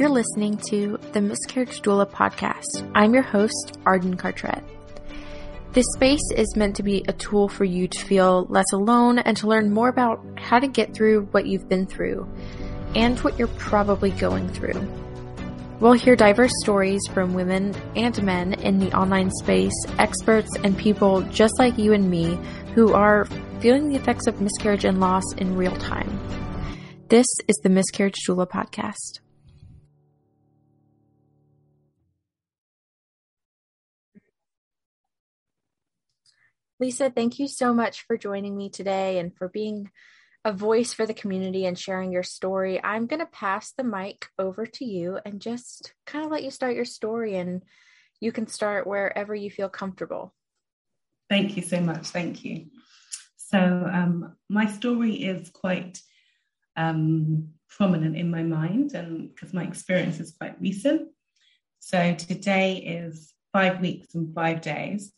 You're listening to the Miscarriage Doula podcast. I'm your host, Arden Cartrette. This space is meant to be a tool for you to feel less alone and to learn more about how to get through what you've been through and what you're probably going through. We'll hear diverse stories from women and men in the online space, experts, and people just like you and me who are feeling the effects of miscarriage and loss in real time. This is the Miscarriage Doula podcast. Lisa, thank you so much for joining me today and for being a voice for the community and sharing your story. I'm going to pass the mic over to you and just kind of let you start your story, and you can start wherever you feel comfortable. Thank you so much. Thank you. So, um, my story is quite um, prominent in my mind, and because my experience is quite recent. So, today is five weeks and five days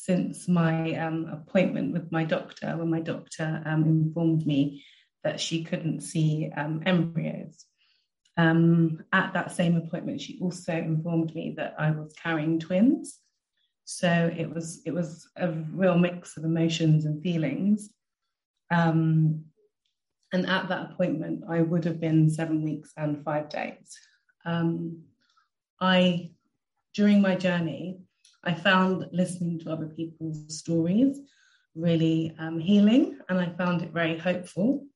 since my um, appointment with my doctor, when my doctor um, informed me that she couldn't see um, embryos. Um, at that same appointment, she also informed me that I was carrying twins. So it was it was a real mix of emotions and feelings. Um, and at that appointment, I would have been seven weeks and five days. Um, I during my journey, I found listening to other people's stories really um, healing, and I found it very hopeful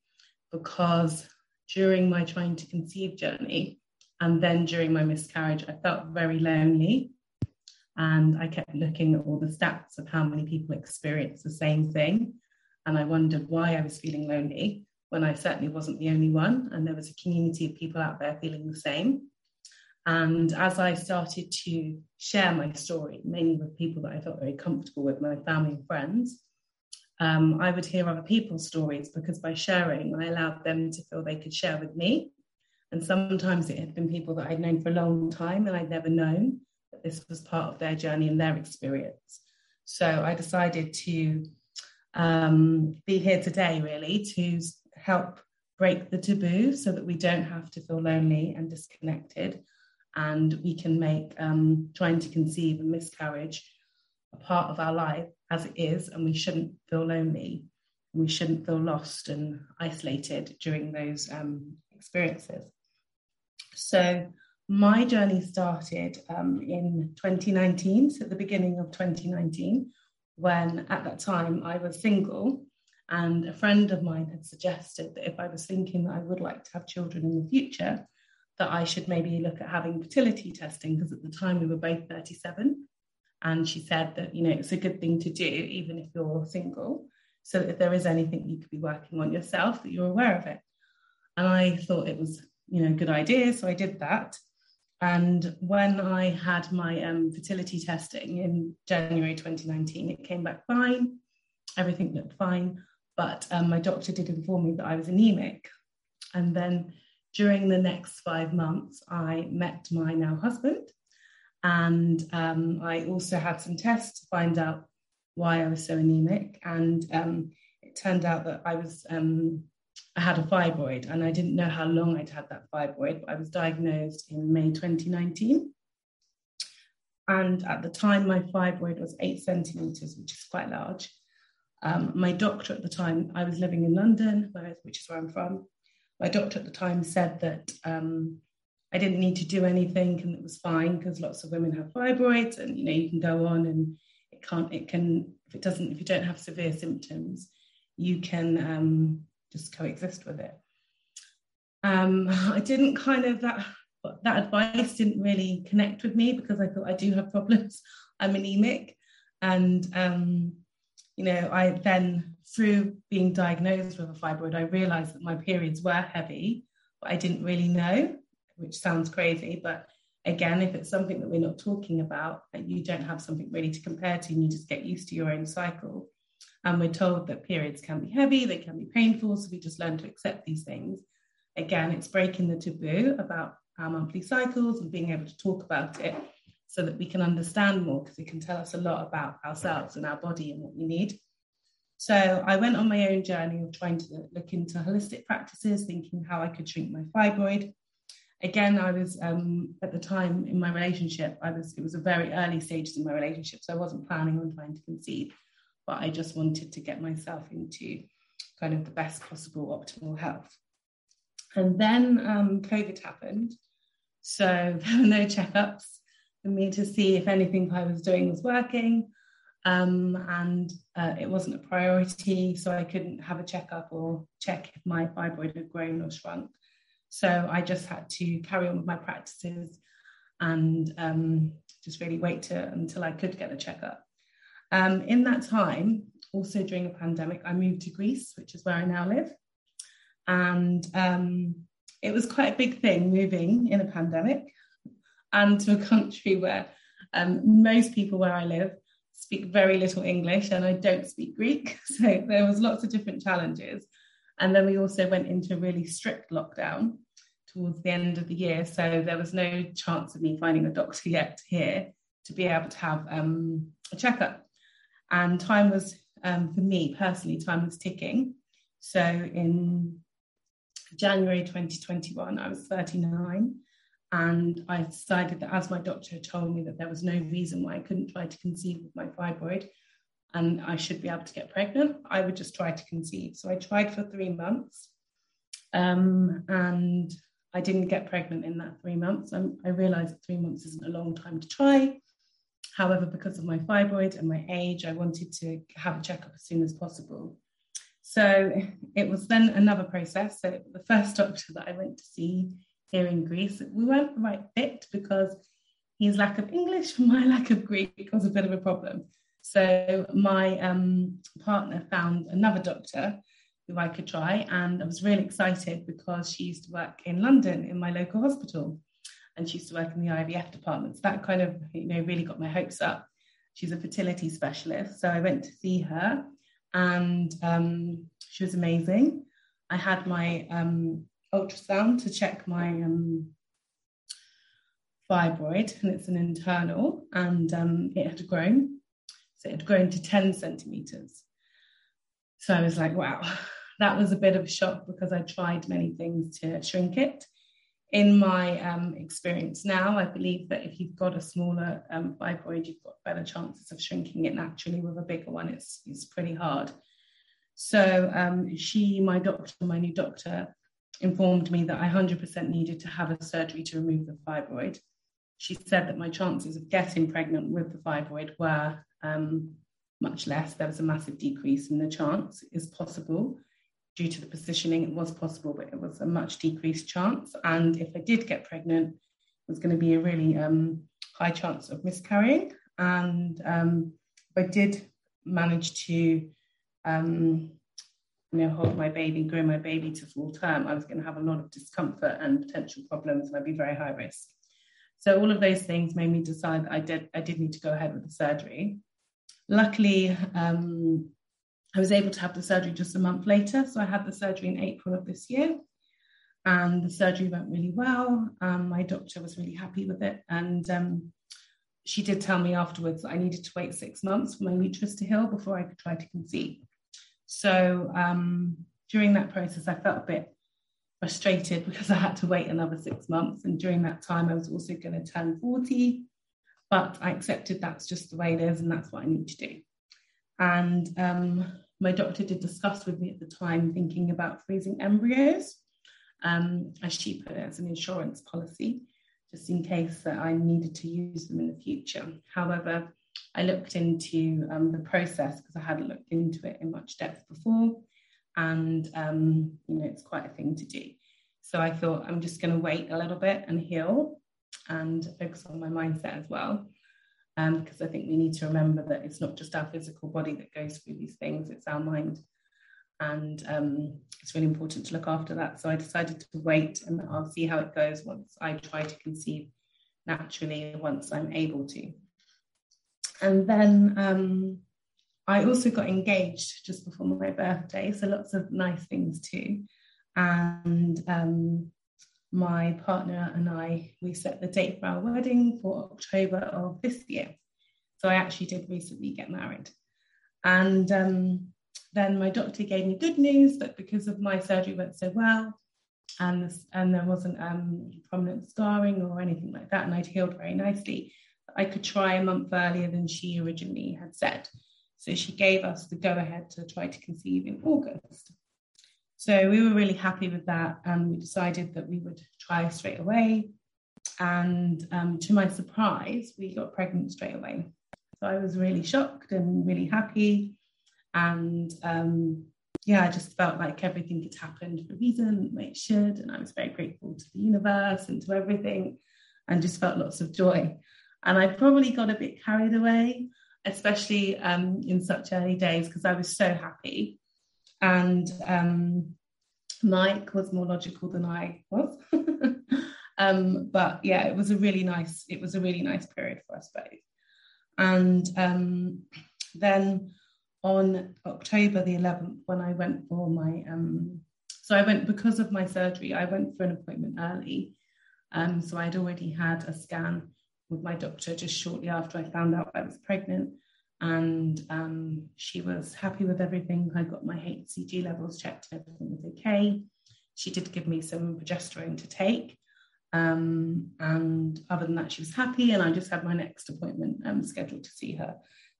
because during my trying to conceive journey and then during my miscarriage, I felt very lonely. And I kept looking at all the stats of how many people experience the same thing. And I wondered why I was feeling lonely when I certainly wasn't the only one. And there was a community of people out there feeling the same. And as I started to share my story, mainly with people that I felt very comfortable with, my family and friends, um, I would hear other people's stories because by sharing, I allowed them to feel they could share with me. And sometimes it had been people that I'd known for a long time and I'd never known that this was part of their journey and their experience. So I decided to um, be here today, really, to help break the taboo so that we don't have to feel lonely and disconnected and we can make um, trying to conceive and miscarriage a part of our life as it is, and we shouldn't feel lonely. We shouldn't feel lost and isolated during those um, experiences. So, my journey started um, in 2019, so at the beginning of 2019, when at that time I was single. And a friend of mine had suggested that if I was thinking that I would like to have children in the future, that I should maybe look at having fertility testing because at the time we were both 37. And she said that, you know, it's a good thing to do, even if you're single, so if there is anything you could be working on yourself, that you're aware of it. And I thought it was, you know, a good idea. So I did that. And when I had my um, fertility testing in January 2019, it came back fine. Everything looked fine. But um, my doctor did inform me that I was anemic. And then during the next five months, I met my now husband. And um, I also had some tests to find out why I was so anemic. And um, it turned out that I was, um, I had a fibroid and I didn't know how long I'd had that fibroid, but I was diagnosed in May 2019. And at the time, my fibroid was eight centimeters, which is quite large. Um, my doctor at the time, I was living in London, which is where I'm from, my doctor at the time said that um, I didn't need to do anything and it was fine because lots of women have fibroids and you know you can go on and it can't it can if it doesn't if you don't have severe symptoms you can um, just coexist with it. Um, I didn't kind of that that advice didn't really connect with me because I thought I do have problems. I'm anemic and um, you know, I then, through being diagnosed with a fibroid, I realized that my periods were heavy, but I didn't really know, which sounds crazy. But again, if it's something that we're not talking about, and you don't have something really to compare to, and you just get used to your own cycle. And we're told that periods can be heavy, they can be painful. So we just learn to accept these things. Again, it's breaking the taboo about our monthly cycles and being able to talk about it so that we can understand more because it can tell us a lot about ourselves and our body and what we need. So I went on my own journey of trying to look into holistic practices, thinking how I could shrink my fibroid. again, I was um, at the time in my relationship, I was it was a very early stages in my relationship, so I wasn't planning on trying to conceive, but I just wanted to get myself into kind of the best possible optimal health. And then um, COVID happened, so there were no checkups me to see if anything I was doing was working. Um, and uh, it wasn't a priority, so I couldn't have a checkup or check if my fibroid had grown or shrunk. So I just had to carry on with my practices and um, just really wait to, until I could get a checkup. Um, in that time, also during a pandemic, I moved to Greece, which is where I now live. And um, it was quite a big thing moving in a pandemic and to a country where um, most people where I live speak very little English and I don't speak Greek. So there was lots of different challenges. And then we also went into really strict lockdown towards the end of the year. So there was no chance of me finding a doctor yet here to be able to have um, a checkup. And time was, um, for me personally, time was ticking. So in January 2021, I was 39. And I decided that as my doctor told me that there was no reason why I couldn't try to conceive with my fibroid and I should be able to get pregnant, I would just try to conceive. So I tried for three months um, and I didn't get pregnant in that three months. I'm, I realized that three months isn't a long time to try. However, because of my fibroid and my age, I wanted to have a checkup as soon as possible. So it was then another process. So the first doctor that I went to see here in Greece. We weren't the right fit because his lack of English my lack of Greek was a bit of a problem. So my um, partner found another doctor who I could try, and I was really excited because she used to work in London in my local hospital, and she used to work in the IVF department. So that kind of you know really got my hopes up. She's a fertility specialist, so I went to see her, and um, she was amazing. I had my um, ultrasound to check my um, fibroid, and it's an internal, and um, it had grown. So it had grown to 10 centimeters. So I was like, wow, that was a bit of a shock because I tried many things to shrink it. In my um, experience now, I believe that if you've got a smaller um, fibroid, you've got better chances of shrinking it naturally. With a bigger one, it's, it's pretty hard. So um, she, my doctor, my new doctor, informed me that I 100% needed to have a surgery to remove the fibroid. She said that my chances of getting pregnant with the fibroid were um, much less. There was a massive decrease in the chance. Is possible due to the positioning. It was possible, but it was a much decreased chance. And if I did get pregnant, it was going to be a really um, high chance of miscarrying. And um, I did manage to um, you know, hold my baby, grow my baby to full term, I was going to have a lot of discomfort and potential problems, and I'd be very high risk. So all of those things made me decide that I did I did need to go ahead with the surgery. Luckily, um, I was able to have the surgery just a month later. So I had the surgery in April of this year, and the surgery went really well. Um, my doctor was really happy with it, and um, she did tell me afterwards that I needed to wait six months for my uterus to heal before I could try to conceive. So um, during that process, I felt a bit frustrated because I had to wait another six months. And during that time, I was also going to turn 40. But I accepted that's just the way it is, and that's what I need to do. And um, my doctor did discuss with me at the time thinking about freezing embryos, um, as she put it, as an insurance policy, just in case that I needed to use them in the future. However, I looked into um, the process because I hadn't looked into it in much depth before, and um, you know it's quite a thing to do. So I thought I'm just going to wait a little bit and heal, and focus on my mindset as well, um, because I think we need to remember that it's not just our physical body that goes through these things; it's our mind, and um, it's really important to look after that. So I decided to wait, and I'll see how it goes once I try to conceive naturally once I'm able to. And then um, I also got engaged just before my birthday, so lots of nice things too. And um, my partner and I, we set the date for our wedding for October of this year. So I actually did recently get married. And um, then my doctor gave me good news that because of my surgery went so well, and and there wasn't um, prominent scarring or anything like that, and I'd healed very nicely. I could try a month earlier than she originally had said. So she gave us the go ahead to try to conceive in August. So we were really happy with that, and we decided that we would try straight away. And um, to my surprise, we got pregnant straight away. So I was really shocked and really happy. And um, yeah, I just felt like everything had happened for a reason, way it should. And I was very grateful to the universe and to everything, and just felt lots of joy. And I probably got a bit carried away, especially um, in such early days, because I was so happy. And um, Mike was more logical than I was. um, but yeah, it was a really nice, it was a really nice period for us both. And um, then on October the 11th, when I went for my, um, so I went because of my surgery, I went for an appointment early. Um, so I'd already had a scan with my doctor just shortly after I found out I was pregnant. And um, she was happy with everything. I got my HCG levels checked, and everything was okay. She did give me some progesterone to take. Um, and other than that, she was happy. And I just had my next appointment um, scheduled to see her.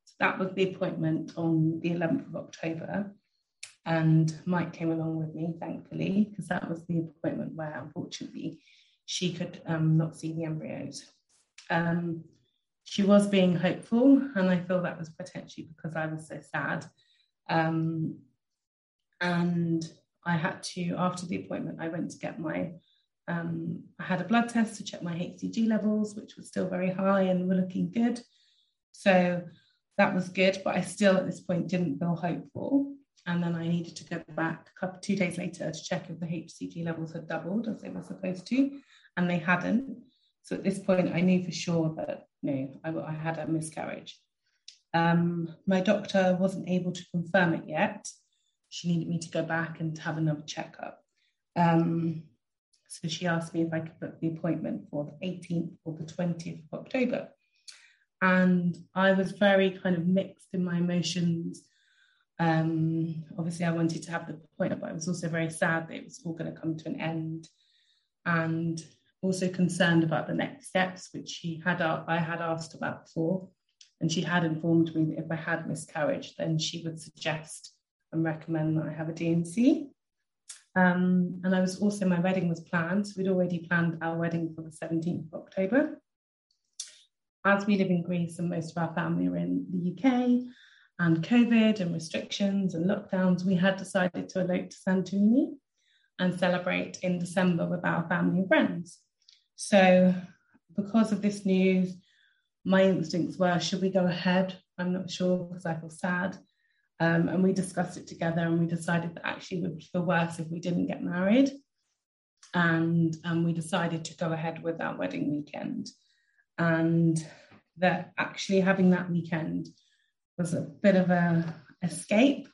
So that was the appointment on the 11th of October. And Mike came along with me, thankfully, because that was the appointment where, unfortunately, she could um, not see the embryos. Um, she was being hopeful, and I feel that was potentially because I was so sad. Um, and I had to, after the appointment, I went to get my, um, I had a blood test to check my HCG levels, which was still very high and were looking good. So that was good, but I still at this point didn't feel hopeful. And then I needed to go back a couple, two days later to check if the HCG levels had doubled as they were supposed to, and they hadn't. So at this point, I knew for sure that no, I, I had a miscarriage. Um, my doctor wasn't able to confirm it yet. She needed me to go back and have another checkup. Um, so she asked me if I could book the appointment for the 18th or the 20th of October. And I was very kind of mixed in my emotions. Um, obviously, I wanted to have the appointment, but I was also very sad that it was all going to come to an end. And also concerned about the next steps, which she had I had asked about before. And she had informed me that if I had miscarriage, then she would suggest and recommend that I have a D&C. Um, and I was also, my wedding was planned. We'd already planned our wedding for the 17th of October. As we live in Greece and most of our family are in the UK, and COVID and restrictions and lockdowns, we had decided to elope to Santorini and celebrate in December with our family and friends. So, because of this news, my instincts were should we go ahead? I'm not sure because I feel sad. Um, and we discussed it together and we decided that actually we would feel worse if we didn't get married. And um, we decided to go ahead with our wedding weekend. And that actually having that weekend was a bit of a escape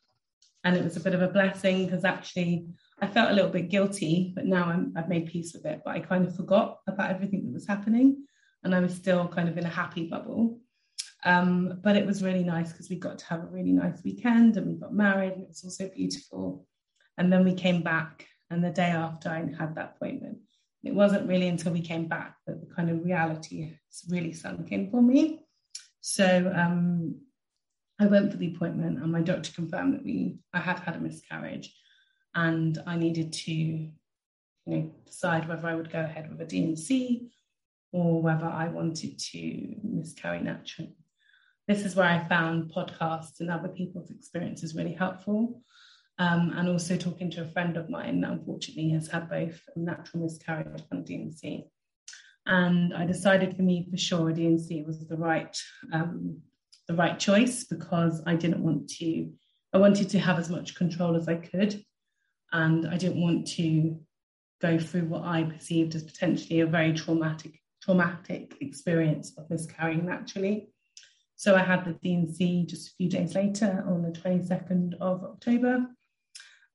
and it was a bit of a blessing because actually I felt a little bit guilty, but now i have made peace with it. But I kind of forgot about everything that was happening, and I was still kind of in a happy bubble. Um, but it was really nice because we got to have a really nice weekend, and we got married, and it was also beautiful. And then we came back, and the day after I had that appointment, it wasn't really until we came back that the kind of reality really sunk in for me. So um, I went for the appointment, and my doctor confirmed that we I had had a miscarriage and I needed to, you know, decide whether I would go ahead with a D&C or whether I wanted to miscarry naturally. This is where I found podcasts and other people's experiences really helpful. Um, and also talking to a friend of mine that unfortunately has had both a natural miscarriage and D&C. I decided for me for sure a D&C was the right um, the right choice because I didn't want to I wanted to have as much control as I could and I didn't want to go through what I perceived as potentially a very traumatic traumatic experience of miscarrying naturally. So I had the D&C just a few days later on the 22nd of October.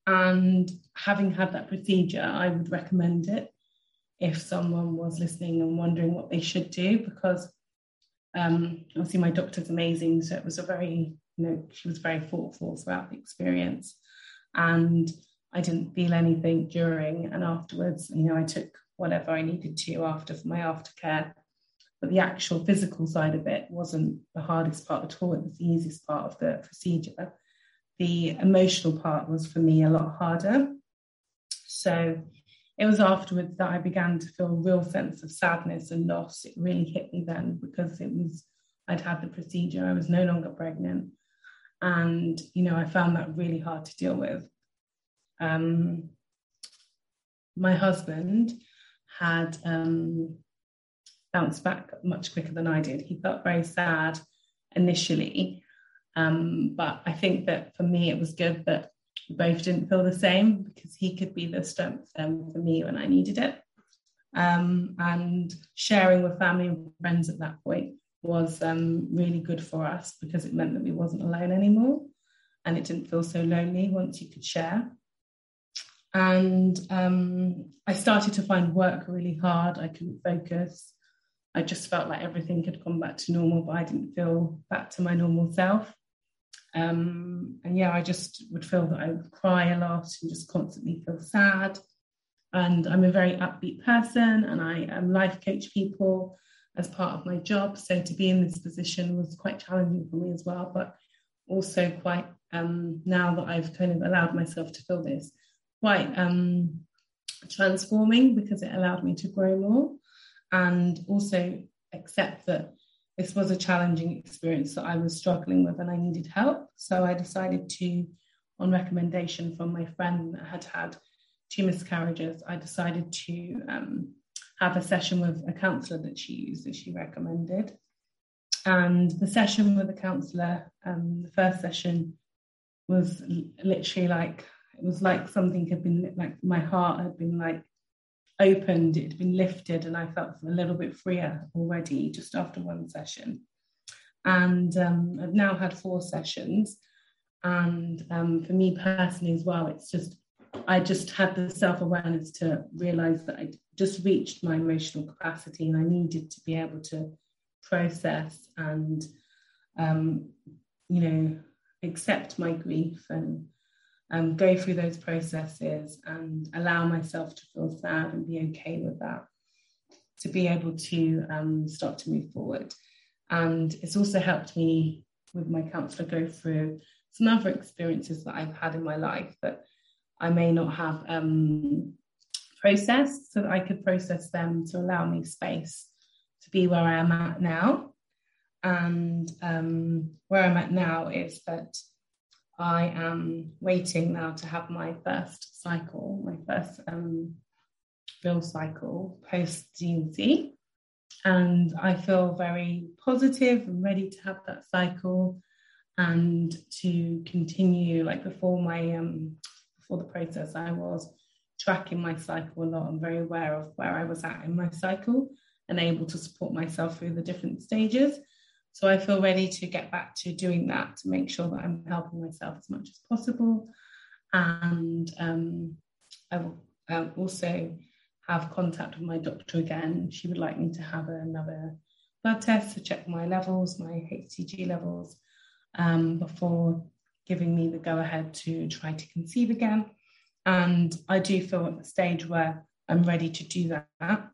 And having had that procedure, I would recommend it if someone was listening and wondering what they should do, because um, obviously my doctor's amazing. So it was a very, you know, she was very thoughtful throughout the experience. And I didn't feel anything during and afterwards. You know, I took whatever I needed to after for my aftercare. But the actual physical side of it wasn't the hardest part at all. It was the easiest part of the procedure. The emotional part was for me a lot harder. So it was afterwards that I began to feel a real sense of sadness and loss. It really hit me then because it was, I'd had the procedure, I was no longer pregnant. And, you know, I found that really hard to deal with. Um, my husband had um, bounced back much quicker than I did. He felt very sad initially. Um, but I think that for me, it was good that we both didn't feel the same because he could be the strength um, for me when I needed it. Um, and sharing with family and friends at that point was um, really good for us because it meant that we wasn't alone anymore and it didn't feel so lonely once you could share. And um, I started to find work really hard. I couldn't focus. I just felt like everything had gone back to normal, but I didn't feel back to my normal self. Um, and yeah, I just would feel that I would cry a lot and just constantly feel sad. And I'm a very upbeat person and I um, life coach people as part of my job. So to be in this position was quite challenging for me as well, but also quite um, now that I've kind of allowed myself to feel this, quite um, transforming because it allowed me to grow more and also accept that this was a challenging experience that I was struggling with and I needed help. So I decided to, on recommendation from my friend that had had two miscarriages, I decided to um, have a session with a counsellor that she used that she recommended. And the session with the counsellor, um, the first session was literally like, it was like something had been, like my heart had been like opened, it had been lifted, and I felt a little bit freer already just after one session. And um, I've now had four sessions. And um, for me personally as well, it's just, I just had the self awareness to realize that I just reached my emotional capacity and I needed to be able to process and, um, you know, accept my grief and um, go through those processes and allow myself to feel sad and be okay with that to be able to um, start to move forward. And it's also helped me with my counselor go through some other experiences that I've had in my life that I may not have um, processed so that I could process them to allow me space to be where I am at now. And um, where I'm at now is that I am waiting now to have my first cycle, my first um, real cycle post D&C. And I feel very positive and ready to have that cycle and to continue like before my um before the process I was tracking my cycle a lot. I'm very aware of where I was at in my cycle and able to support myself through the different stages. So I feel ready to get back to doing that to make sure that I'm helping myself as much as possible. And um, I will um, also have contact with my doctor again. She would like me to have another blood test to check my levels, my HCG levels, um, before giving me the go ahead to try to conceive again. And I do feel at the stage where I'm ready to do that.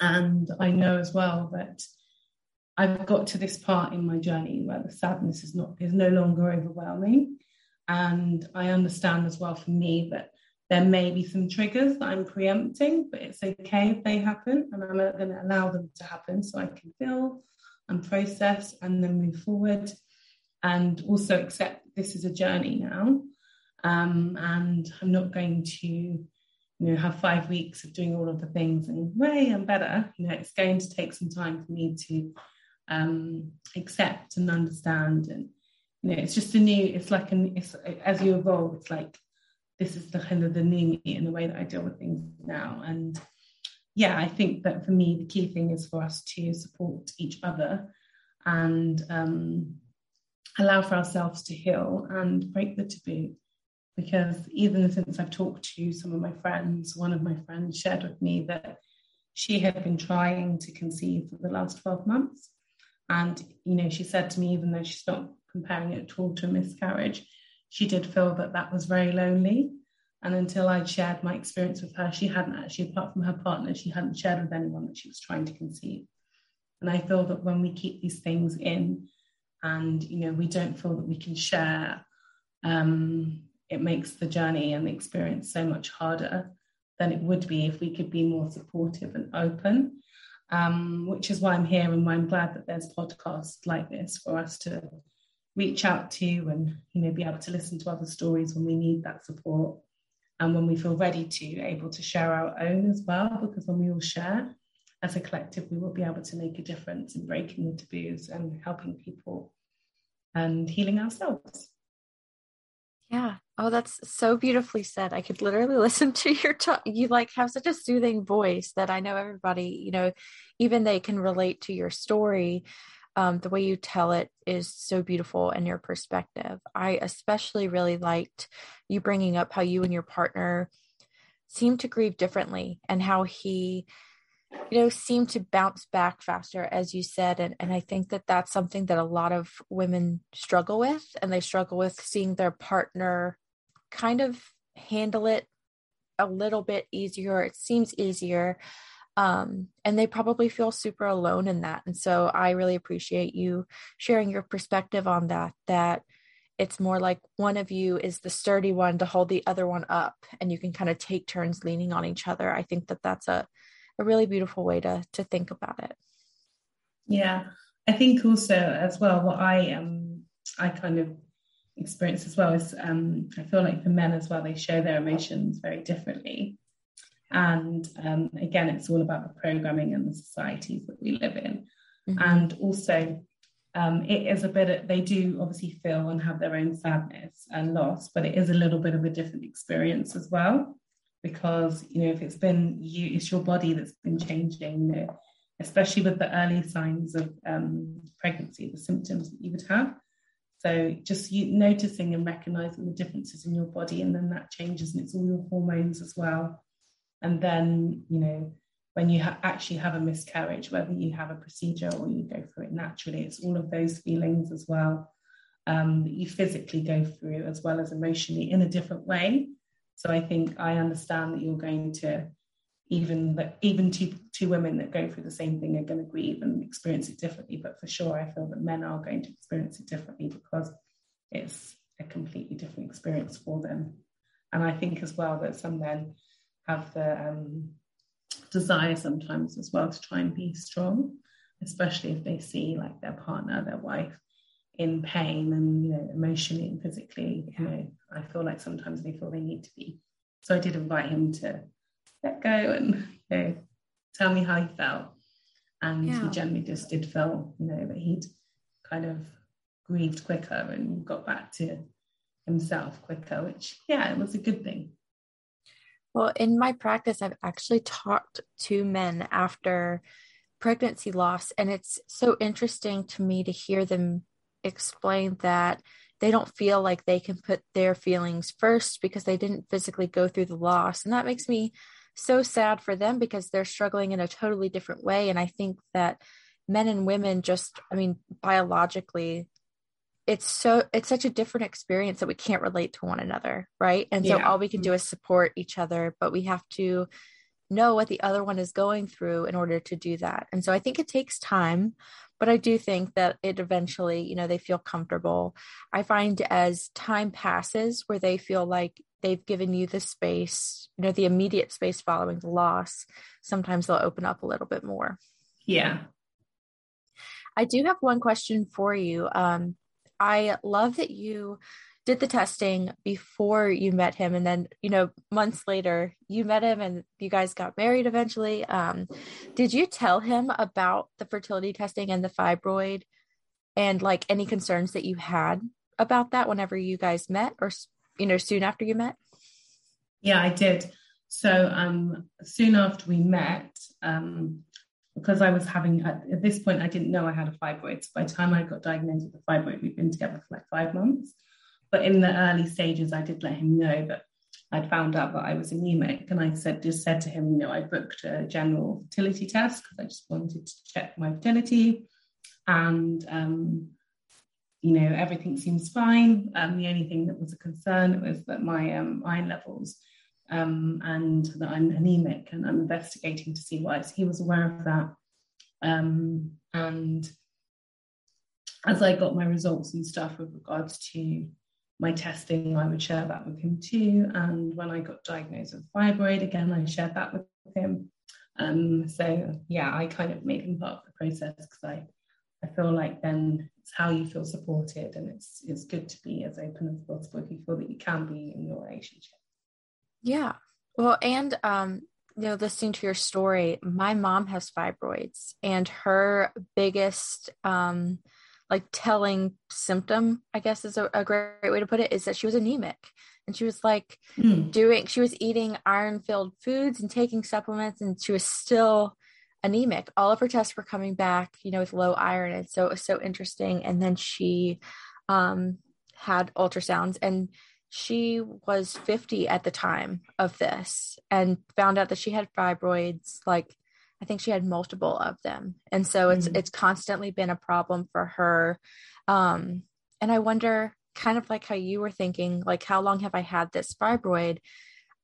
And I know as well that I've got to this part in my journey where the sadness is not is no longer overwhelming. And I understand as well for me that there may be some triggers that I'm preempting, but it's okay if they happen, and I'm not going to allow them to happen so I can feel and process and then move forward, and also accept this is a journey now, um, and I'm not going to, you know, have five weeks of doing all of the things and way I'm better. You know, it's going to take some time for me to um, accept and understand. And you know, it's just a new. It's like an. It's as you evolve. It's like this is the kind of the new me in the way that I deal with things now. And yeah, I think that for me the key thing is for us to support each other and um, allow for ourselves to heal and break the taboo. Because even since I've talked to some of my friends, one of my friends shared with me that she had been trying to conceive for the last 12 months and, you know, she said to me, even though she's not comparing it at all to a miscarriage, she did feel that that was very lonely And until I'd shared my experience with her, she hadn't actually, apart from her partner, she hadn't shared with anyone that she was trying to conceive. And I feel that when we keep these things in and, you know, we don't feel that we can share, um, it makes the journey and the experience so much harder than it would be if we could be more supportive and open. Um, which is why I'm here and why I'm glad that there's podcasts like this for us to reach out to and you know be able to listen to other stories when we need that support and when we feel ready to able to share our own as well because when we all share as a collective we will be able to make a difference in breaking the taboos and helping people and healing ourselves yeah. Oh that's so beautifully said. I could literally listen to your talk you like have such a soothing voice that i know everybody you know even they can relate to your story. Um, the way you tell it is so beautiful and your perspective. I especially really liked you bringing up how you and your partner seem to grieve differently and how he you know seem to bounce back faster as you said and, and i think that that's something that a lot of women struggle with and they struggle with seeing their partner kind of handle it a little bit easier it seems easier um, and they probably feel super alone in that and so i really appreciate you sharing your perspective on that that it's more like one of you is the sturdy one to hold the other one up and you can kind of take turns leaning on each other. I think that that's a, a really beautiful way to to think about it yeah i think also as well what i um i kind of experience as well is um i feel like for men as well they show their emotions very differently and um, again, it's all about the programming and the societies that we live in. Mm-hmm. And also, um, it is a bit, they do obviously feel and have their own sadness and loss, but it is a little bit of a different experience as well. Because, you know, if it's been you, it's your body that's been changing, you know, especially with the early signs of um, pregnancy, the symptoms that you would have. So just you noticing and recognizing the differences in your body, and then that changes, and it's all your hormones as well and then, you know, when you ha- actually have a miscarriage, whether you have a procedure or you go through it naturally, it's all of those feelings as well um, that you physically go through as well as emotionally in a different way. So I think I understand that you're going to even that even two two women that go through the same thing are going to grieve and experience it differently. But for sure, I feel that men are going to experience it differently because it's a completely different experience for them. And I think as well that some men have the um, desire sometimes as well to try and be strong, especially if they see like their partner, their wife in pain and you know emotionally and physically. You know, I feel like sometimes they feel they need to be. So I did invite him to let go and you know tell me how he felt. And yeah. he generally just did feel, you know, that he'd kind of grieved quicker and got back to himself quicker, which yeah, it was a good thing. Well, in my practice, I've actually talked to men after pregnancy loss, and it's so interesting to me to hear them explain that they don't feel like they can put their feelings first because they didn't physically go through the loss. And that makes me so sad for them because they're struggling in a totally different way. And I think that men and women just, I mean, biologically, it's so it's such a different experience that we can't relate to one another right and so yeah. all we can do mm-hmm. is support each other but we have to know what the other one is going through in order to do that. And so i think it takes time but i do think that it eventually you know they feel comfortable. I find as time passes where they feel like they've given you the space you know the immediate space following the loss sometimes they'll open up a little bit more. Yeah. I do have one question for you. Um, I love that you did the testing before you met him and then you know months later you met him and you guys got married eventually um, did you tell him about the fertility testing and the fibroid and like any concerns that you had about that whenever you guys met or you know soon after you met yeah i did so um soon after we met um because I was having, at, this point, I didn't know I had a fibroid. So by the time I got diagnosed with a fibroid, we'd been together for like five months. But in the early stages, I did let him know that I'd found out that I was anemic. And I said, just said to him, you know, I booked a general fertility test because I just wanted to check my fertility. And, um, you know, everything seems fine. Um, the only thing that was a concern was that my um, iron levels um, and that I'm anemic and I'm investigating to see why. So he was aware of that. Um, and as I got my results and stuff with regards to my testing, I would share that with him too. And when I got diagnosed with fibroid, again, I shared that with him. Um, so yeah, I kind of made him part of the process because I, I feel like then it's how you feel supported, and it's it's good to be as open as possible if you feel that you can be in your relationship. Yeah, well, and um, you know, listening to your story, my mom has fibroids, and her biggest um like telling symptom, I guess is a, a great way to put it, is that she was anemic. And she was like mm. doing, she was eating iron filled foods and taking supplements, and she was still anemic. All of her tests were coming back, you know, with low iron. And so it was so interesting. And then she um, had ultrasounds and she was 50 at the time of this and found out that she had fibroids like I think she had multiple of them. And so it's mm-hmm. it's constantly been a problem for her. Um, and I wonder kind of like how you were thinking, like how long have I had this fibroid?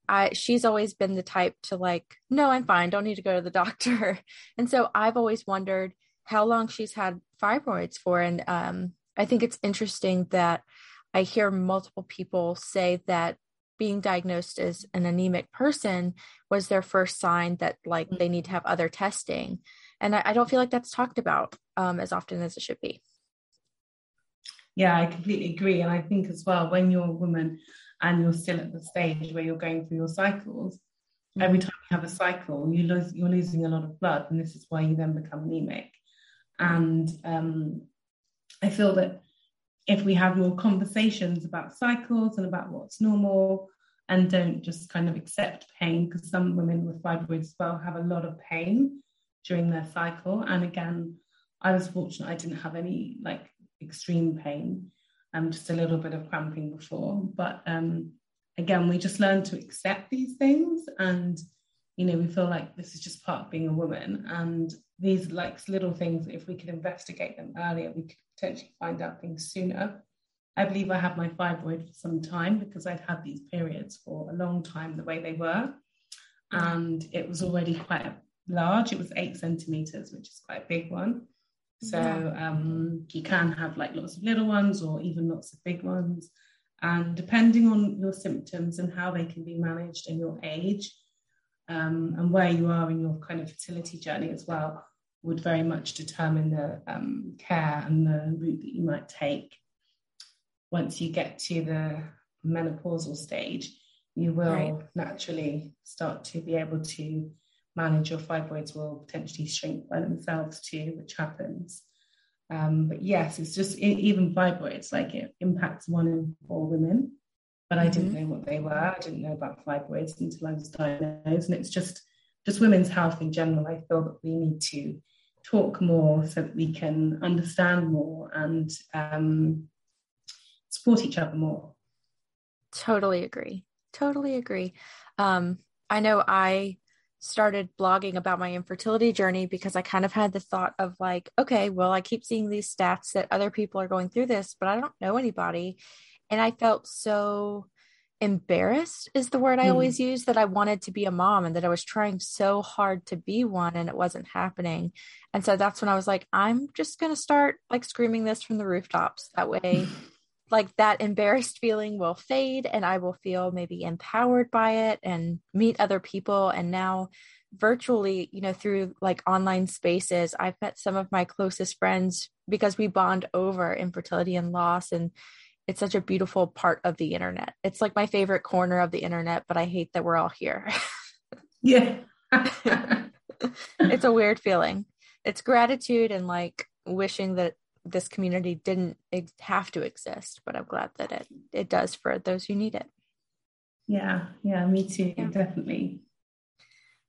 I she's always been the type to like, no, I'm fine, don't need to go to the doctor. And so I've always wondered how long she's had fibroids for. And um, I think it's interesting that I hear multiple people say that being diagnosed as an anemic person was their first sign that like mm. they need to have other testing. And i, I don't feel like that's talked about um, as often as it should be. Yeah i completely agree. And i think as well when you're a woman and you're still at the stage where you're going through your cycles mm-hmm. every time you have a cycle you lose you're losing a lot of blood. And this is why you then become anemic. And um, i feel that if we have more conversations about cycles and about what's normal and don't just kind of accept pain because some women with fibroids as well have a lot of pain during their cycle. And again i was fortunate i didn't have any like extreme pain um just a little bit of cramping before. But um again we just learn to accept these things and you know we feel like this is just part of being a woman. And these like little things if we could investigate them earlier we could potentially find out things sooner. I believe I had my fibroid for some time because I'd had these periods for a long time the way they were. And it was already quite large. It was eight centimeters, which is quite a big one. So um, you can have like lots of little ones or even lots of big ones. And depending on your symptoms and how they can be managed and your age um, and where you are in your kind of fertility journey as well, would very much determine the um, care and the route that you might take. Once you get to the menopausal stage, you will right. naturally start to be able to manage your fibroids will potentially shrink by themselves too, which happens. Um, but yes, it's just even fibroids, like it impacts one in four women. But I mm-hmm. didn't know what they were. I didn't know about fibroids until I was diagnosed. And it's just just women's health in general. I feel that we need to talk more so that we can understand more and um, support each other more. Totally agree. Totally agree. Um, I know I started blogging about my infertility journey because I kind of had the thought of like, okay, well, I keep seeing these stats that other people are going through this, but I don't know anybody. And I felt so embarrassed is the word I mm. always use that I wanted to be a mom and that I was trying so hard to be one and it wasn't happening. And so that's when I was like, I'm just going to start like screaming this from the rooftops. That way, like that embarrassed feeling will fade and I will feel maybe empowered by it and meet other people. And now, virtually, you know, through like online spaces, I've met some of my closest friends because we bond over infertility and loss and it's such a beautiful part of the internet. It's like my favorite corner of the internet, but I hate that we're all here. yeah. it's a weird feeling. It's gratitude and like wishing that this community didn't ex- have to exist, but I'm glad that it it does for those who need it. Yeah, yeah, me too, yeah. definitely.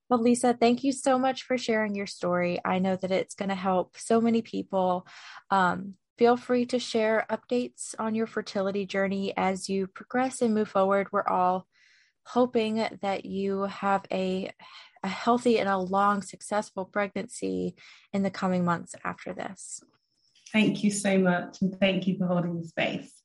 Well, Lisa, thank you so much for sharing your story. I know that it's going to help so many people. Um, Feel free to share updates on your fertility journey as you progress and move forward. We're all hoping that you have a, a healthy and a long, successful pregnancy in the coming months after this. Thank you so much. And thank you for holding the space.